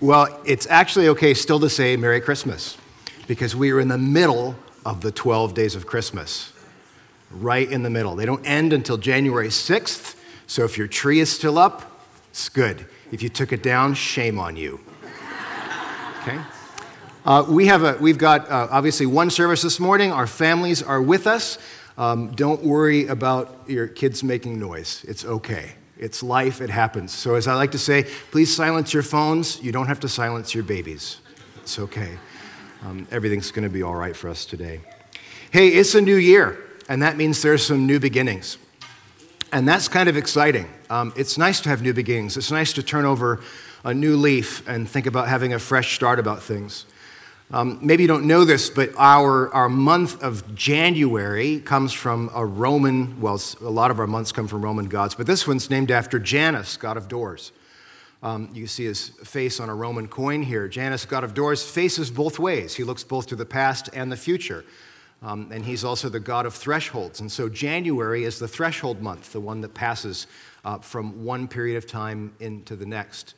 Well, it's actually okay still to say Merry Christmas because we are in the middle of the 12 days of Christmas. Right in the middle. They don't end until January 6th, so if your tree is still up, it's good. If you took it down, shame on you. Okay? Uh, we have a, we've got uh, obviously one service this morning. Our families are with us. Um, don't worry about your kids making noise. It's okay. It's life, it happens. So, as I like to say, please silence your phones. You don't have to silence your babies. It's okay. Um, everything's going to be all right for us today. Hey, it's a new year, and that means there's some new beginnings. And that's kind of exciting. Um, it's nice to have new beginnings. It's nice to turn over a new leaf and think about having a fresh start about things. Um, maybe you don't know this, but our, our month of January comes from a Roman, well, a lot of our months come from Roman gods, but this one's named after Janus, god of doors. Um, you see his face on a Roman coin here. Janus, god of doors, faces both ways. He looks both to the past and the future. Um, and he's also the god of thresholds. And so January is the threshold month, the one that passes uh, from one period of time into the next.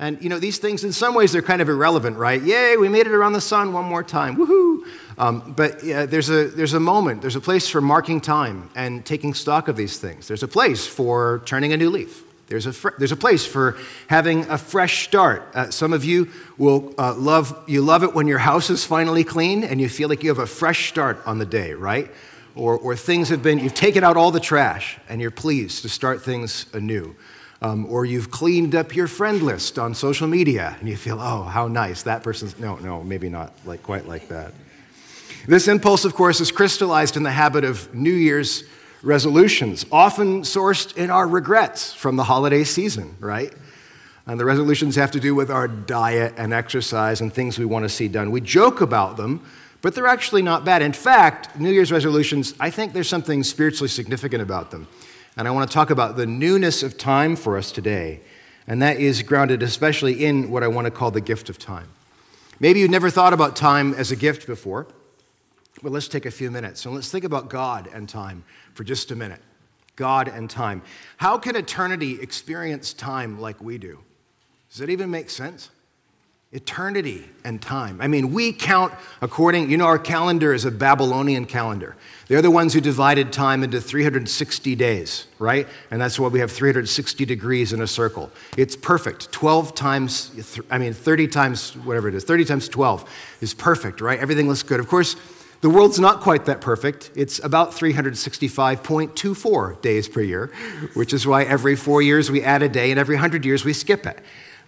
And, you know, these things, in some ways, they're kind of irrelevant, right? Yay, we made it around the sun one more time. Woohoo! Um, but there's, a, there's a moment, there's a place for marking time and taking stock of these things. There's a place for turning a new leaf. There's a, fr- there's a place for having a fresh start. Uh, some of you will uh, love, you love it when your house is finally clean and you feel like you have a fresh start on the day, right? Or, or things have been, you've taken out all the trash and you're pleased to start things anew. Um, or you've cleaned up your friend list on social media and you feel, oh, how nice. That person's, no, no, maybe not like quite like that. This impulse, of course, is crystallized in the habit of New Year's resolutions, often sourced in our regrets from the holiday season, right? And the resolutions have to do with our diet and exercise and things we want to see done. We joke about them, but they're actually not bad. In fact, New Year's resolutions, I think there's something spiritually significant about them. And I want to talk about the newness of time for us today. And that is grounded especially in what I want to call the gift of time. Maybe you've never thought about time as a gift before, but let's take a few minutes and let's think about God and time for just a minute. God and time. How can eternity experience time like we do? Does that even make sense? Eternity and time. I mean, we count according, you know, our calendar is a Babylonian calendar. They're the ones who divided time into 360 days, right? And that's why we have 360 degrees in a circle. It's perfect. 12 times, I mean, 30 times, whatever it is, 30 times 12 is perfect, right? Everything looks good. Of course, the world's not quite that perfect. It's about 365.24 days per year, which is why every four years we add a day and every 100 years we skip it.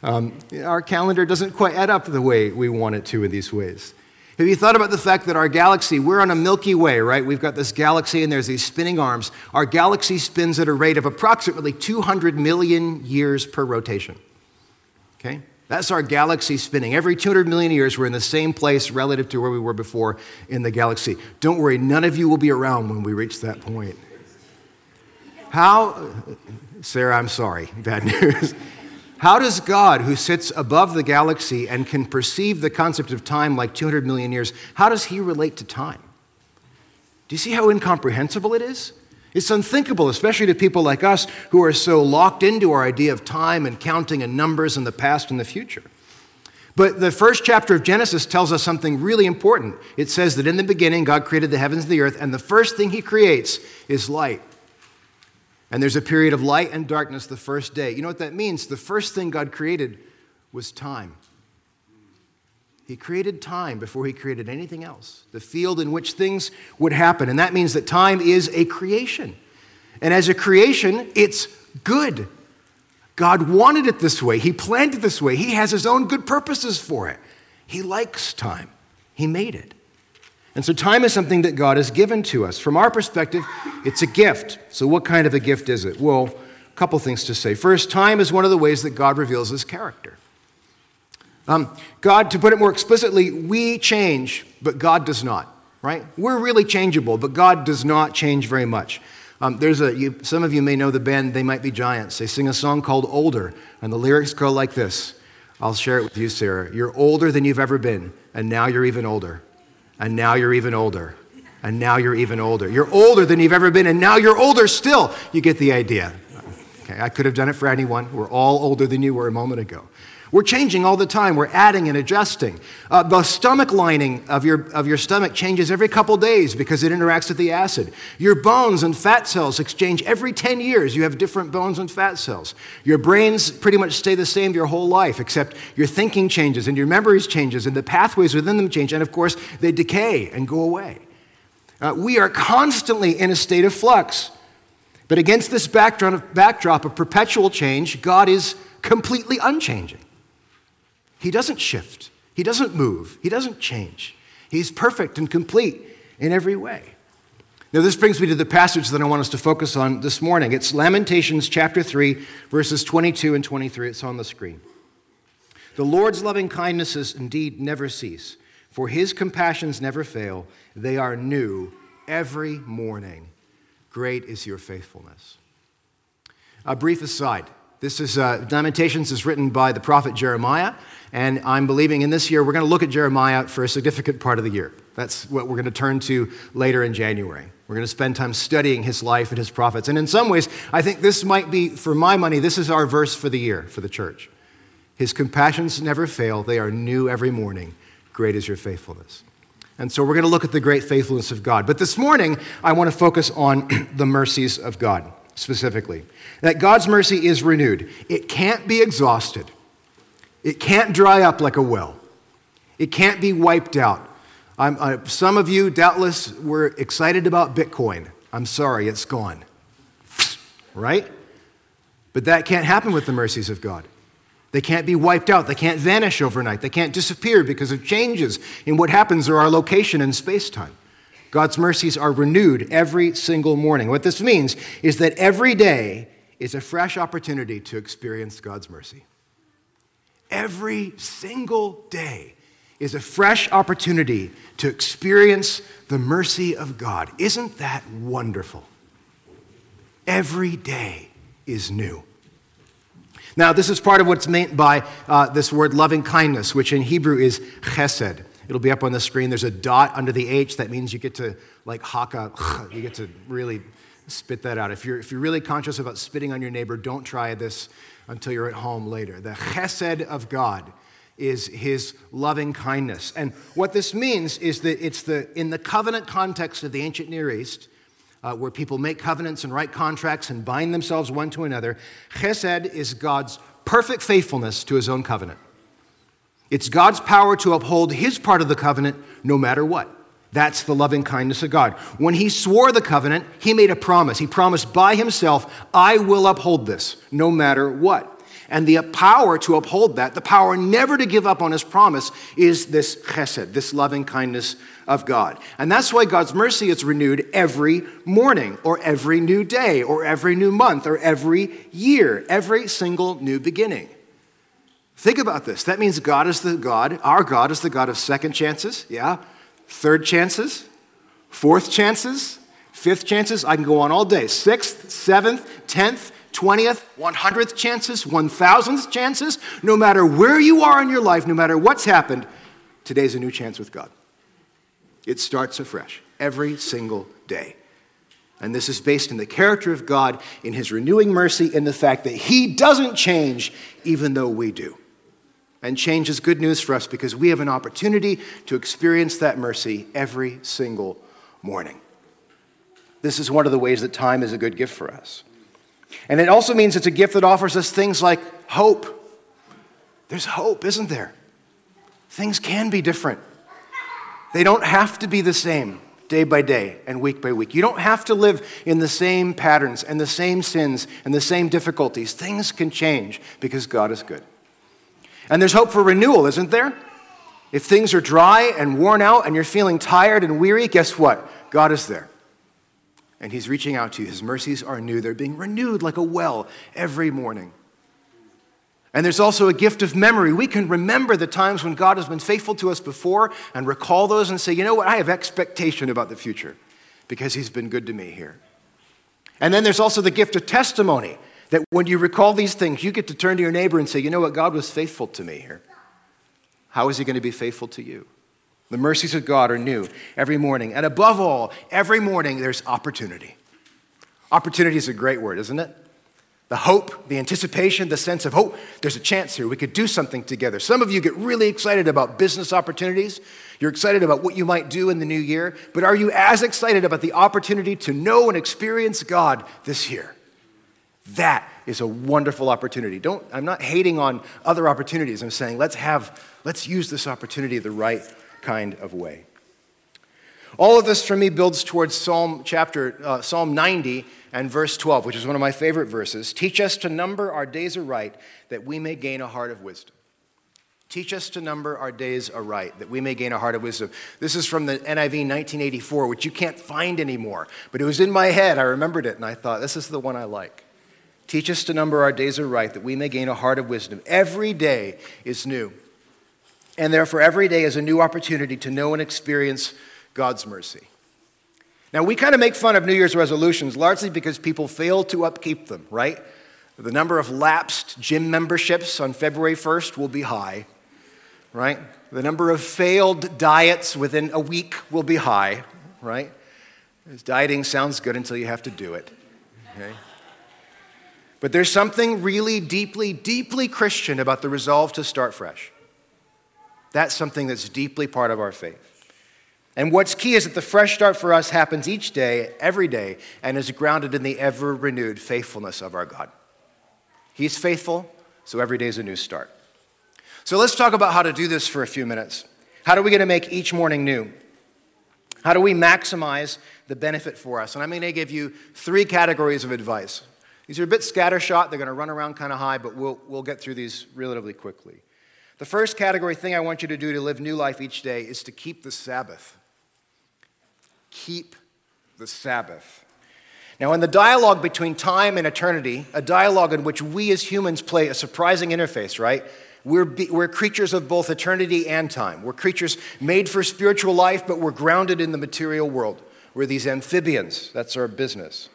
Um, our calendar doesn't quite add up the way we want it to in these ways. Have you thought about the fact that our galaxy, we're on a Milky Way, right? We've got this galaxy and there's these spinning arms. Our galaxy spins at a rate of approximately 200 million years per rotation. Okay? That's our galaxy spinning. Every 200 million years, we're in the same place relative to where we were before in the galaxy. Don't worry, none of you will be around when we reach that point. How, Sarah, I'm sorry, bad news. How does God, who sits above the galaxy and can perceive the concept of time like 200 million years, how does he relate to time? Do you see how incomprehensible it is? It's unthinkable, especially to people like us who are so locked into our idea of time and counting and numbers in the past and the future. But the first chapter of Genesis tells us something really important. It says that in the beginning, God created the heavens and the earth, and the first thing he creates is light. And there's a period of light and darkness the first day. You know what that means? The first thing God created was time. He created time before he created anything else, the field in which things would happen. And that means that time is a creation. And as a creation, it's good. God wanted it this way, He planned it this way, He has His own good purposes for it. He likes time, He made it. And so, time is something that God has given to us. From our perspective, it's a gift. So, what kind of a gift is it? Well, a couple things to say. First, time is one of the ways that God reveals his character. Um, God, to put it more explicitly, we change, but God does not, right? We're really changeable, but God does not change very much. Um, there's a, you, some of you may know the band They Might Be Giants. They sing a song called Older, and the lyrics go like this. I'll share it with you, Sarah. You're older than you've ever been, and now you're even older and now you're even older. And now you're even older. You're older than you've ever been, and now you're older still. You get the idea. Okay, I could have done it for anyone. We're all older than you were a moment ago. We're changing all the time. We're adding and adjusting. Uh, the stomach lining of your, of your stomach changes every couple days because it interacts with the acid. Your bones and fat cells exchange every 10 years. You have different bones and fat cells. Your brains pretty much stay the same your whole life, except your thinking changes and your memories changes and the pathways within them change. And of course, they decay and go away. Uh, we are constantly in a state of flux. But against this backdrop, backdrop of perpetual change, God is completely unchanging. He doesn't shift, He doesn't move, He doesn't change. He's perfect and complete in every way. Now, this brings me to the passage that I want us to focus on this morning. It's Lamentations chapter 3, verses 22 and 23. It's on the screen. The Lord's loving kindnesses indeed never cease, for his compassions never fail. They are new every morning. Great is your faithfulness. A brief aside this is uh, Lamentations is written by the prophet Jeremiah, and I'm believing in this year we're going to look at Jeremiah for a significant part of the year. That's what we're going to turn to later in January. We're going to spend time studying his life and his prophets. And in some ways, I think this might be, for my money, this is our verse for the year for the church. His compassions never fail, they are new every morning. Great is your faithfulness. And so we're going to look at the great faithfulness of God. But this morning, I want to focus on the mercies of God specifically. That God's mercy is renewed. It can't be exhausted, it can't dry up like a well, it can't be wiped out. I, some of you, doubtless, were excited about Bitcoin. I'm sorry, it's gone. Right? But that can't happen with the mercies of God. They can't be wiped out. They can't vanish overnight. They can't disappear because of changes in what happens or our location in space time. God's mercies are renewed every single morning. What this means is that every day is a fresh opportunity to experience God's mercy. Every single day is a fresh opportunity to experience the mercy of God. Isn't that wonderful? Every day is new. Now, this is part of what's meant by uh, this word loving kindness, which in Hebrew is chesed. It'll be up on the screen. There's a dot under the H. That means you get to, like, haka, you get to really spit that out. If you're, if you're really conscious about spitting on your neighbor, don't try this until you're at home later. The chesed of God is his loving kindness. And what this means is that it's the, in the covenant context of the ancient Near East, uh, where people make covenants and write contracts and bind themselves one to another, chesed is God's perfect faithfulness to his own covenant. It's God's power to uphold his part of the covenant no matter what. That's the loving kindness of God. When he swore the covenant, he made a promise. He promised by himself, I will uphold this no matter what. And the power to uphold that, the power never to give up on his promise, is this chesed, this loving kindness of God. And that's why God's mercy is renewed every morning, or every new day, or every new month, or every year, every single new beginning. Think about this. That means God is the God, our God is the God of second chances, yeah? Third chances, fourth chances, fifth chances. I can go on all day. Sixth, seventh, tenth, 20th, 100th chances, 1000th chances. No matter where you are in your life, no matter what's happened, today's a new chance with God. It starts afresh every single day. And this is based in the character of God, in His renewing mercy, in the fact that He doesn't change even though we do. And change is good news for us because we have an opportunity to experience that mercy every single morning. This is one of the ways that time is a good gift for us. And it also means it's a gift that offers us things like hope. There's hope, isn't there? Things can be different. They don't have to be the same day by day and week by week. You don't have to live in the same patterns and the same sins and the same difficulties. Things can change because God is good. And there's hope for renewal, isn't there? If things are dry and worn out and you're feeling tired and weary, guess what? God is there. And He's reaching out to you. His mercies are new, they're being renewed like a well every morning. And there's also a gift of memory. We can remember the times when God has been faithful to us before and recall those and say, you know what, I have expectation about the future because He's been good to me here. And then there's also the gift of testimony. That when you recall these things, you get to turn to your neighbor and say, you know what, God was faithful to me here. How is he going to be faithful to you? The mercies of God are new every morning. And above all, every morning there's opportunity. Opportunity is a great word, isn't it? The hope, the anticipation, the sense of, oh, there's a chance here. We could do something together. Some of you get really excited about business opportunities. You're excited about what you might do in the new year. But are you as excited about the opportunity to know and experience God this year? That is a wonderful opportunity. Don't, I'm not hating on other opportunities. I'm saying let's have, let's use this opportunity the right kind of way. All of this for me builds towards Psalm chapter, uh, Psalm 90 and verse 12, which is one of my favorite verses. Teach us to number our days aright, that we may gain a heart of wisdom. Teach us to number our days aright, that we may gain a heart of wisdom. This is from the NIV 1984, which you can't find anymore, but it was in my head. I remembered it, and I thought, this is the one I like. Teach us to number our days aright, that we may gain a heart of wisdom. Every day is new. And therefore, every day is a new opportunity to know and experience God's mercy. Now, we kind of make fun of New Year's resolutions largely because people fail to upkeep them, right? The number of lapsed gym memberships on February 1st will be high, right? The number of failed diets within a week will be high, right? Dieting sounds good until you have to do it, okay? But there's something really deeply, deeply Christian about the resolve to start fresh. That's something that's deeply part of our faith. And what's key is that the fresh start for us happens each day, every day, and is grounded in the ever renewed faithfulness of our God. He's faithful, so every day is a new start. So let's talk about how to do this for a few minutes. How do we get to make each morning new? How do we maximize the benefit for us? And I'm going to give you three categories of advice. These are a bit scattershot, they're going to run around kind of high, but we'll, we'll get through these relatively quickly. The first category thing I want you to do to live new life each day is to keep the Sabbath keep the Sabbath. Now, in the dialogue between time and eternity, a dialogue in which we as humans play a surprising interface, right? We're, be, we're creatures of both eternity and time. We're creatures made for spiritual life, but we're grounded in the material world. We're these amphibians. That's our business.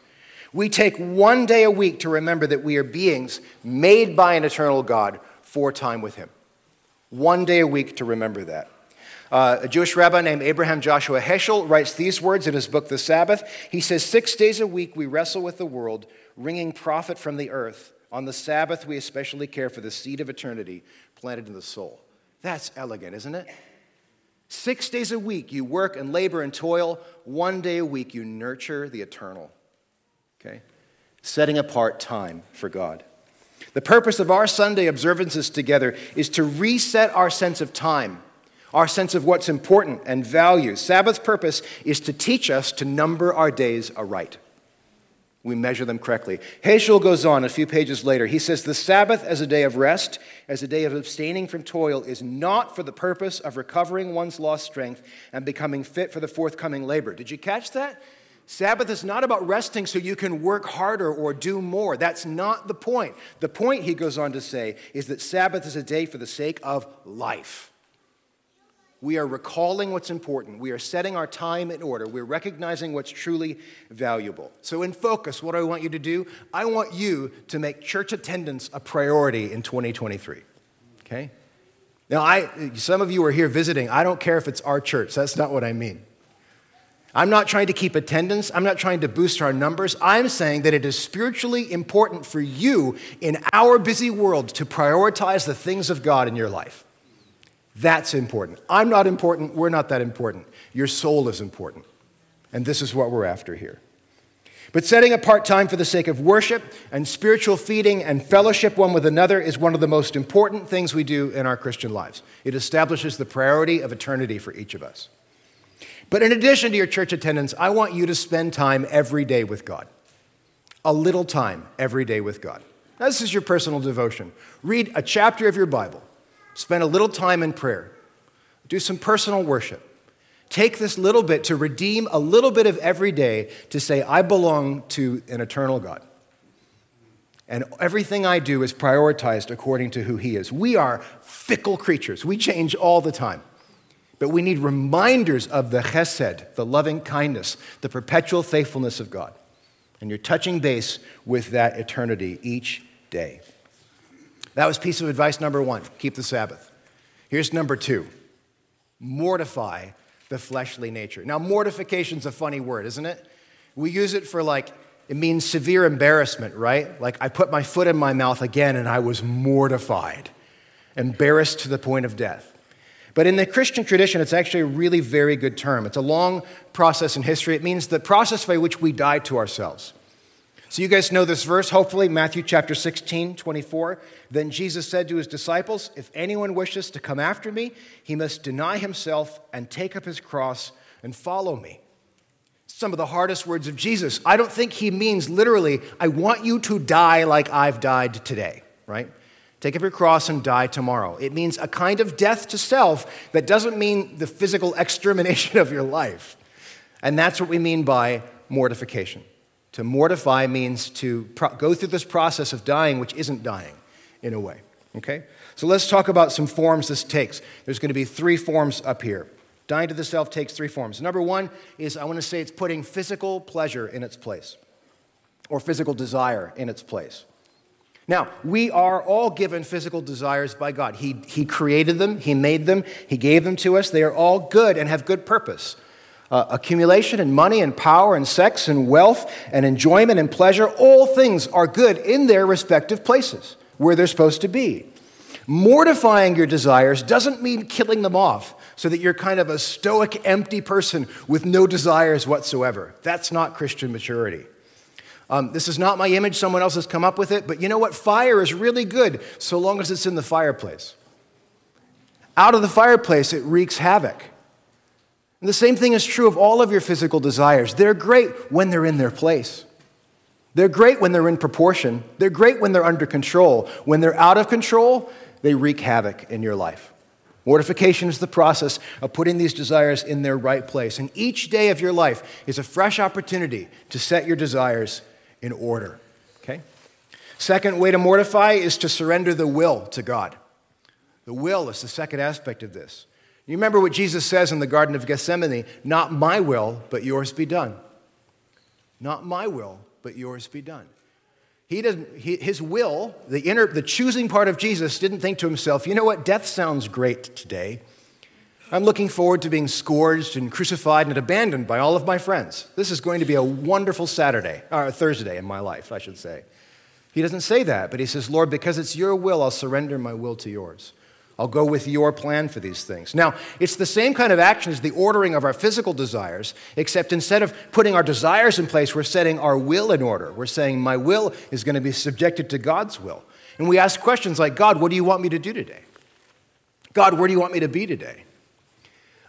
We take one day a week to remember that we are beings made by an eternal God for time with Him. One day a week to remember that. Uh, a Jewish rabbi named Abraham Joshua Heschel writes these words in his book, The Sabbath. He says, Six days a week we wrestle with the world, wringing profit from the earth. On the Sabbath, we especially care for the seed of eternity planted in the soul. That's elegant, isn't it? Six days a week you work and labor and toil. One day a week you nurture the eternal. Okay? Setting apart time for God. The purpose of our Sunday observances together is to reset our sense of time our sense of what's important and values. Sabbath's purpose is to teach us to number our days aright. We measure them correctly. Heschel goes on a few pages later. He says, The Sabbath as a day of rest, as a day of abstaining from toil, is not for the purpose of recovering one's lost strength and becoming fit for the forthcoming labor. Did you catch that? Sabbath is not about resting so you can work harder or do more. That's not the point. The point, he goes on to say, is that Sabbath is a day for the sake of life. We are recalling what's important. We are setting our time in order. We're recognizing what's truly valuable. So, in focus, what do I want you to do? I want you to make church attendance a priority in 2023. Okay? Now, I, some of you are here visiting. I don't care if it's our church. That's not what I mean. I'm not trying to keep attendance. I'm not trying to boost our numbers. I'm saying that it is spiritually important for you in our busy world to prioritize the things of God in your life. That's important. I'm not important. We're not that important. Your soul is important. And this is what we're after here. But setting apart time for the sake of worship and spiritual feeding and fellowship one with another is one of the most important things we do in our Christian lives. It establishes the priority of eternity for each of us. But in addition to your church attendance, I want you to spend time every day with God. A little time every day with God. Now, this is your personal devotion. Read a chapter of your Bible. Spend a little time in prayer. Do some personal worship. Take this little bit to redeem a little bit of every day to say, I belong to an eternal God. And everything I do is prioritized according to who He is. We are fickle creatures, we change all the time. But we need reminders of the chesed, the loving kindness, the perpetual faithfulness of God. And you're touching base with that eternity each day. That was piece of advice number one keep the Sabbath. Here's number two mortify the fleshly nature. Now, mortification's a funny word, isn't it? We use it for like It means severe embarrassment, right? Like I put my foot in my mouth again and I was mortified, embarrassed to the point of death. But in the Christian tradition, it's actually a really very good term. It's a long process in history. It means the process by which we die to ourselves. So you guys know this verse, hopefully, Matthew chapter 16, 24. Then Jesus said to his disciples, If anyone wishes to come after me, he must deny himself and take up his cross and follow me some of the hardest words of Jesus. I don't think he means literally, I want you to die like I've died today, right? Take up your cross and die tomorrow. It means a kind of death to self that doesn't mean the physical extermination of your life. And that's what we mean by mortification. To mortify means to pro- go through this process of dying, which isn't dying in a way. Okay? So let's talk about some forms this takes. There's going to be three forms up here. Dying to the self takes three forms. Number one is I want to say it's putting physical pleasure in its place or physical desire in its place. Now, we are all given physical desires by God. He, he created them, He made them, He gave them to us. They are all good and have good purpose. Uh, accumulation and money and power and sex and wealth and enjoyment and pleasure, all things are good in their respective places where they're supposed to be. Mortifying your desires doesn't mean killing them off so that you're kind of a stoic, empty person with no desires whatsoever. That's not Christian maturity. Um, this is not my image, someone else has come up with it, but you know what? Fire is really good so long as it's in the fireplace. Out of the fireplace, it wreaks havoc. And the same thing is true of all of your physical desires. They're great when they're in their place. They're great when they're in proportion. They're great when they're under control. When they're out of control, they wreak havoc in your life. Mortification is the process of putting these desires in their right place. And each day of your life is a fresh opportunity to set your desires in order. Okay? Second way to mortify is to surrender the will to God. The will is the second aspect of this. You remember what Jesus says in the Garden of Gethsemane not my will, but yours be done. Not my will, but yours be done. He doesn't, his will, the inner, the choosing part of Jesus, didn't think to himself, you know what, death sounds great today. I'm looking forward to being scourged and crucified and abandoned by all of my friends. This is going to be a wonderful Saturday, or Thursday in my life, I should say. He doesn't say that, but he says, Lord, because it's your will, I'll surrender my will to yours. I'll go with your plan for these things. Now, it's the same kind of action as the ordering of our physical desires, except instead of putting our desires in place, we're setting our will in order. We're saying, My will is going to be subjected to God's will. And we ask questions like, God, what do you want me to do today? God, where do you want me to be today?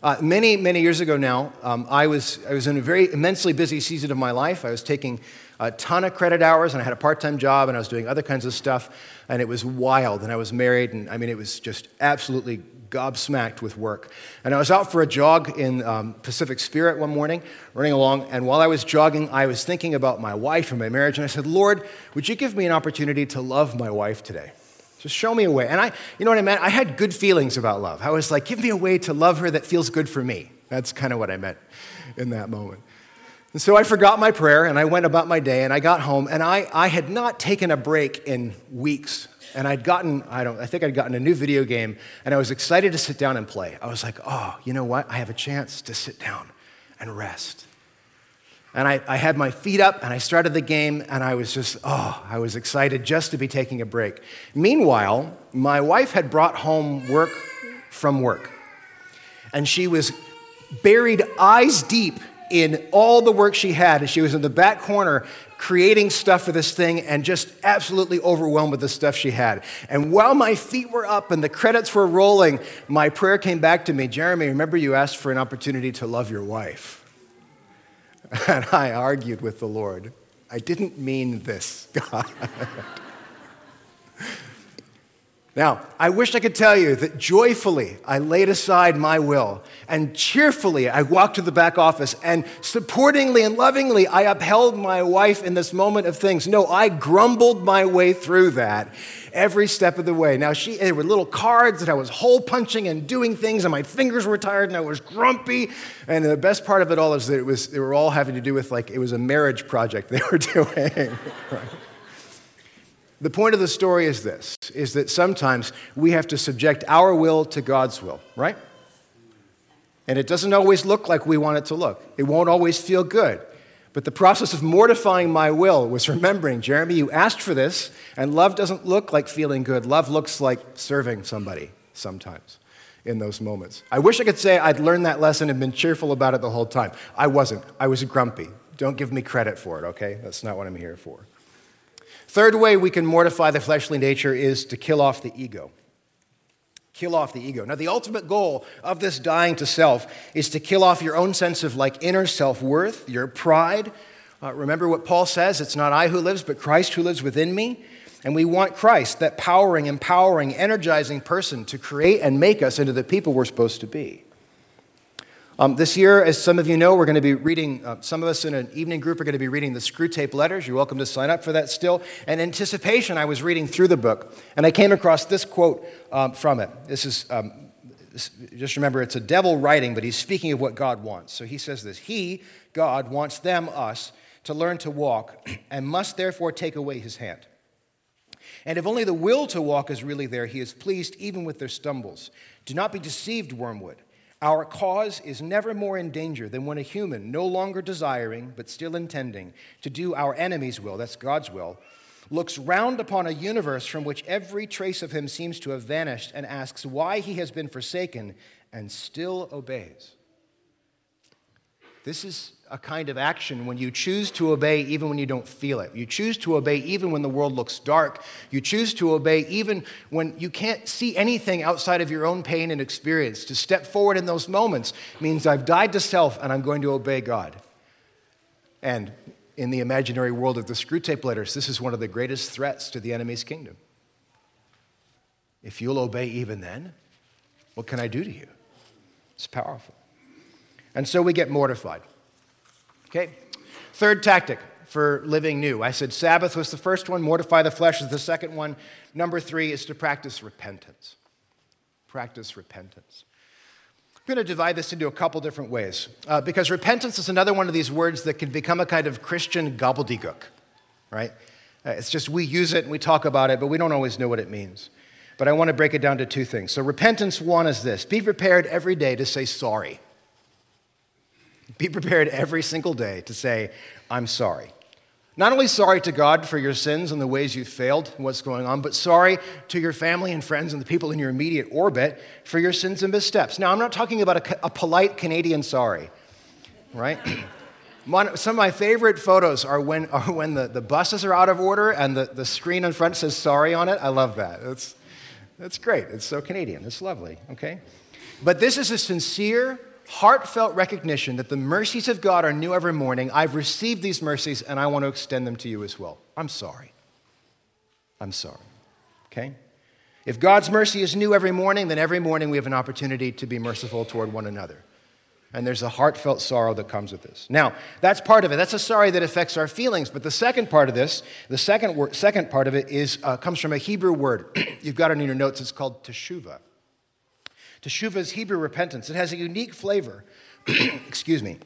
Uh, many, many years ago now, um, I, was, I was in a very immensely busy season of my life. I was taking a ton of credit hours, and I had a part time job, and I was doing other kinds of stuff, and it was wild. And I was married, and I mean, it was just absolutely gobsmacked with work. And I was out for a jog in um, Pacific Spirit one morning, running along, and while I was jogging, I was thinking about my wife and my marriage, and I said, Lord, would you give me an opportunity to love my wife today? Just show me a way. And I, you know what I meant? I had good feelings about love. I was like, give me a way to love her that feels good for me. That's kind of what I meant in that moment. And so I forgot my prayer and I went about my day and I got home and I, I had not taken a break in weeks. And I'd gotten, I don't, I think I'd gotten a new video game and I was excited to sit down and play. I was like, oh, you know what? I have a chance to sit down and rest. And I, I had my feet up and I started the game and I was just, oh, I was excited just to be taking a break. Meanwhile, my wife had brought home work from work. And she was buried eyes deep in all the work she had. And she was in the back corner creating stuff for this thing and just absolutely overwhelmed with the stuff she had. And while my feet were up and the credits were rolling, my prayer came back to me Jeremy, remember you asked for an opportunity to love your wife. And I argued with the Lord. I didn't mean this, God. Now, I wish I could tell you that joyfully I laid aside my will and cheerfully I walked to the back office and supportingly and lovingly I upheld my wife in this moment of things. No, I grumbled my way through that every step of the way. Now, she, there were little cards that I was hole punching and doing things, and my fingers were tired, and I was grumpy. And the best part of it all is that it was, they were all having to do with like it was a marriage project they were doing. right? The point of the story is this is that sometimes we have to subject our will to God's will, right? And it doesn't always look like we want it to look. It won't always feel good. But the process of mortifying my will was remembering, Jeremy, you asked for this, and love doesn't look like feeling good. Love looks like serving somebody sometimes in those moments. I wish I could say I'd learned that lesson and been cheerful about it the whole time. I wasn't. I was grumpy. Don't give me credit for it, okay? That's not what I'm here for. Third way we can mortify the fleshly nature is to kill off the ego. Kill off the ego. Now, the ultimate goal of this dying to self is to kill off your own sense of like inner self worth, your pride. Uh, remember what Paul says it's not I who lives, but Christ who lives within me. And we want Christ, that powering, empowering, energizing person, to create and make us into the people we're supposed to be. Um, this year, as some of you know, we're going to be reading, uh, some of us in an evening group are going to be reading the Screwtape Letters. You're welcome to sign up for that still. And anticipation, I was reading through the book, and I came across this quote um, from it. This is, um, just remember, it's a devil writing, but he's speaking of what God wants. So he says this He, God, wants them, us, to learn to walk, and must therefore take away his hand. And if only the will to walk is really there, he is pleased even with their stumbles. Do not be deceived, wormwood. Our cause is never more in danger than when a human, no longer desiring, but still intending to do our enemy's will, that's God's will, looks round upon a universe from which every trace of him seems to have vanished and asks why he has been forsaken and still obeys. This is a kind of action when you choose to obey even when you don't feel it. You choose to obey even when the world looks dark. You choose to obey even when you can't see anything outside of your own pain and experience. To step forward in those moments means I've died to self and I'm going to obey God. And in the imaginary world of the Screwtape Letters, this is one of the greatest threats to the enemy's kingdom. If you'll obey even then, what can I do to you? It's powerful. And so we get mortified. Okay? Third tactic for living new. I said Sabbath was the first one, mortify the flesh is the second one. Number three is to practice repentance. Practice repentance. I'm going to divide this into a couple different ways uh, because repentance is another one of these words that can become a kind of Christian gobbledygook, right? Uh, it's just we use it and we talk about it, but we don't always know what it means. But I want to break it down to two things. So, repentance one is this be prepared every day to say sorry. Be prepared every single day to say, I'm sorry. Not only sorry to God for your sins and the ways you failed what's going on, but sorry to your family and friends and the people in your immediate orbit for your sins and missteps. Now, I'm not talking about a, a polite Canadian sorry, right? some of my favorite photos are when, are when the, the buses are out of order and the, the screen in front says sorry on it. I love that. That's, that's great. It's so Canadian. It's lovely, okay? But this is a sincere, heartfelt recognition that the mercies of God are new every morning. I've received these mercies and I want to extend them to you as well. I'm sorry. I'm sorry. Okay? If God's mercy is new every morning, then every morning we have an opportunity to be merciful toward one another. And there's a heartfelt sorrow that comes with this. Now, that's part of it. That's a sorry that affects our feelings. But the second part of this, the second, word, second part of it, is, uh, comes from a Hebrew word. You've got it in your notes. It's called teshuvah. Teshuvah is Hebrew repentance. It has a unique flavor. Excuse me.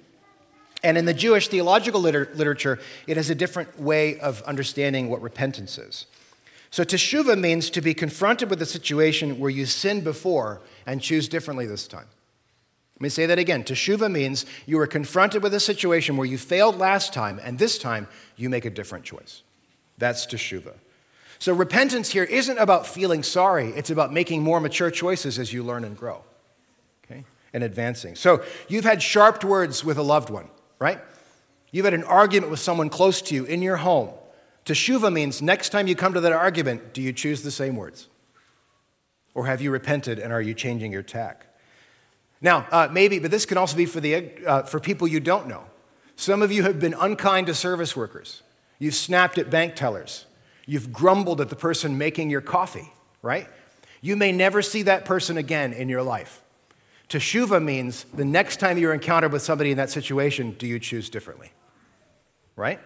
And in the Jewish theological liter- literature, it has a different way of understanding what repentance is. So, teshuvah means to be confronted with a situation where you sinned before and choose differently this time. Let me say that again. Teshuvah means you were confronted with a situation where you failed last time, and this time you make a different choice. That's teshuvah. So repentance here isn't about feeling sorry, it's about making more mature choices as you learn and grow. Okay? And advancing. So you've had sharp words with a loved one, right? You've had an argument with someone close to you in your home. Teshuva means next time you come to that argument, do you choose the same words? Or have you repented and are you changing your tack? Now, uh, maybe, but this can also be for, the, uh, for people you don't know. Some of you have been unkind to service workers. You've snapped at bank tellers. You've grumbled at the person making your coffee, right? You may never see that person again in your life. Teshuva means the next time you're encountered with somebody in that situation, do you choose differently? Right?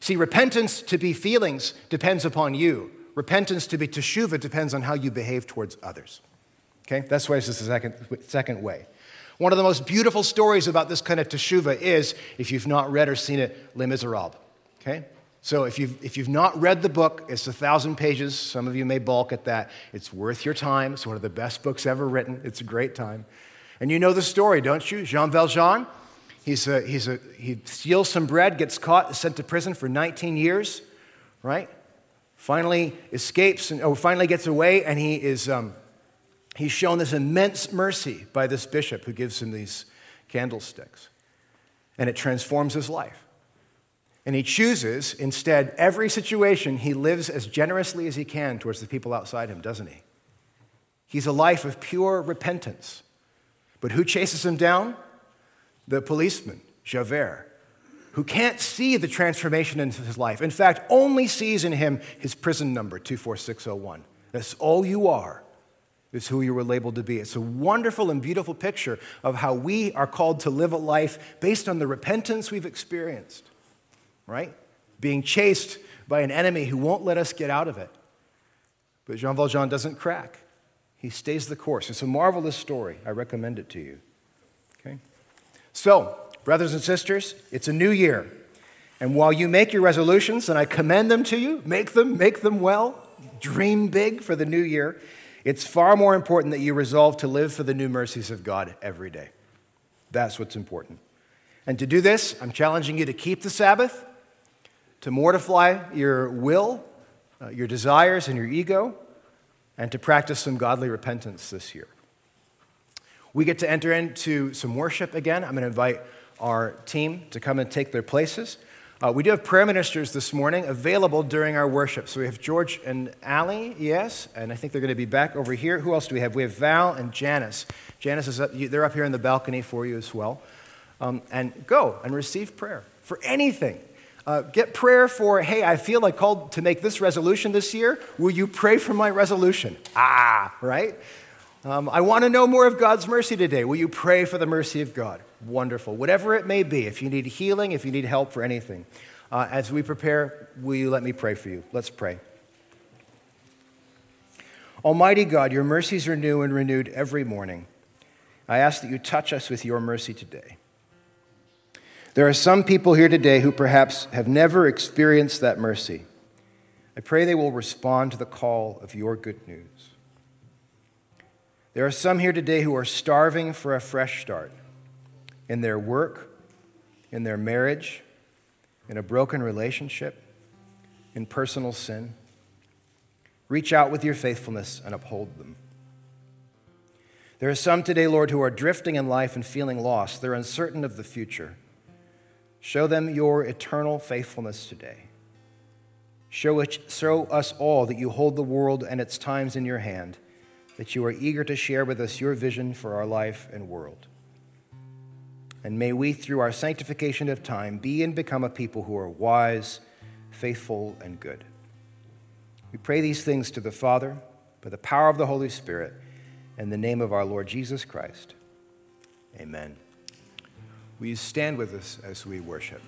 See, repentance to be feelings depends upon you. Repentance to be teshuva depends on how you behave towards others. Okay? That's why this is the second, second way. One of the most beautiful stories about this kind of teshuva is, if you've not read or seen it, Les Miserables. Okay? So if you've, if you've not read the book, it's a thousand pages. Some of you may balk at that. It's worth your time. It's one of the best books ever written. It's a great time. And you know the story, don't you? Jean Valjean, He's a, he's a, he steals some bread, gets caught, is sent to prison for 19 years, right? Finally escapes and oh, finally gets away, and he is um, he's shown this immense mercy by this bishop who gives him these candlesticks, and it transforms his life. And he chooses instead every situation he lives as generously as he can towards the people outside him, doesn't he? He's a life of pure repentance. But who chases him down? The policeman, Javert, who can't see the transformation in his life. In fact, only sees in him his prison number, 24601. That's all you are, is who you were labeled to be. It's a wonderful and beautiful picture of how we are called to live a life based on the repentance we've experienced, right? Being chased by an enemy who won't let us get out of it. But Jean Valjean doesn't crack. He stays the course. It's a marvelous story. I recommend it to you. Okay? So, brothers and sisters, it's a new year. And while you make your resolutions, and I commend them to you, make them, make them well, dream big for the new year, it's far more important that you resolve to live for the new mercies of God every day. That's what's important. And to do this, I'm challenging you to keep the Sabbath, to mortify your will, uh, your desires, and your ego, and to practice some godly repentance this year. We get to enter into some worship again. I'm going to invite our team to come and take their places. Uh, we do have prayer ministers this morning available during our worship. So we have George and Allie, yes, and I think they're going to be back over here. Who else do we have? We have Val and Janice. Janice is up, they're up here in the balcony for you as well. Um, and go and receive prayer for anything. Uh, get prayer for, hey, I feel like called to make this resolution this year. Will you pray for my resolution? Ah, right? Um, I want to know more of God's mercy today. Will you pray for the mercy of God? Wonderful. Whatever it may be, if you need healing, if you need help for anything. Uh, as we prepare, will you let me pray for you? Let's pray. Almighty God, your mercies are new and renewed every morning. I ask that you touch us with your mercy today. There are some people here today who perhaps have never experienced that mercy. I pray they will respond to the call of your good news. There are some here today who are starving for a fresh start in their work, in their marriage, in a broken relationship, in personal sin. Reach out with your faithfulness and uphold them. There are some today, Lord, who are drifting in life and feeling lost. They're uncertain of the future. Show them your eternal faithfulness today. Show, it, show us all that you hold the world and its times in your hand, that you are eager to share with us your vision for our life and world. And may we, through our sanctification of time, be and become a people who are wise, faithful, and good. We pray these things to the Father, by the power of the Holy Spirit, in the name of our Lord Jesus Christ. Amen. Will you stand with us as we worship?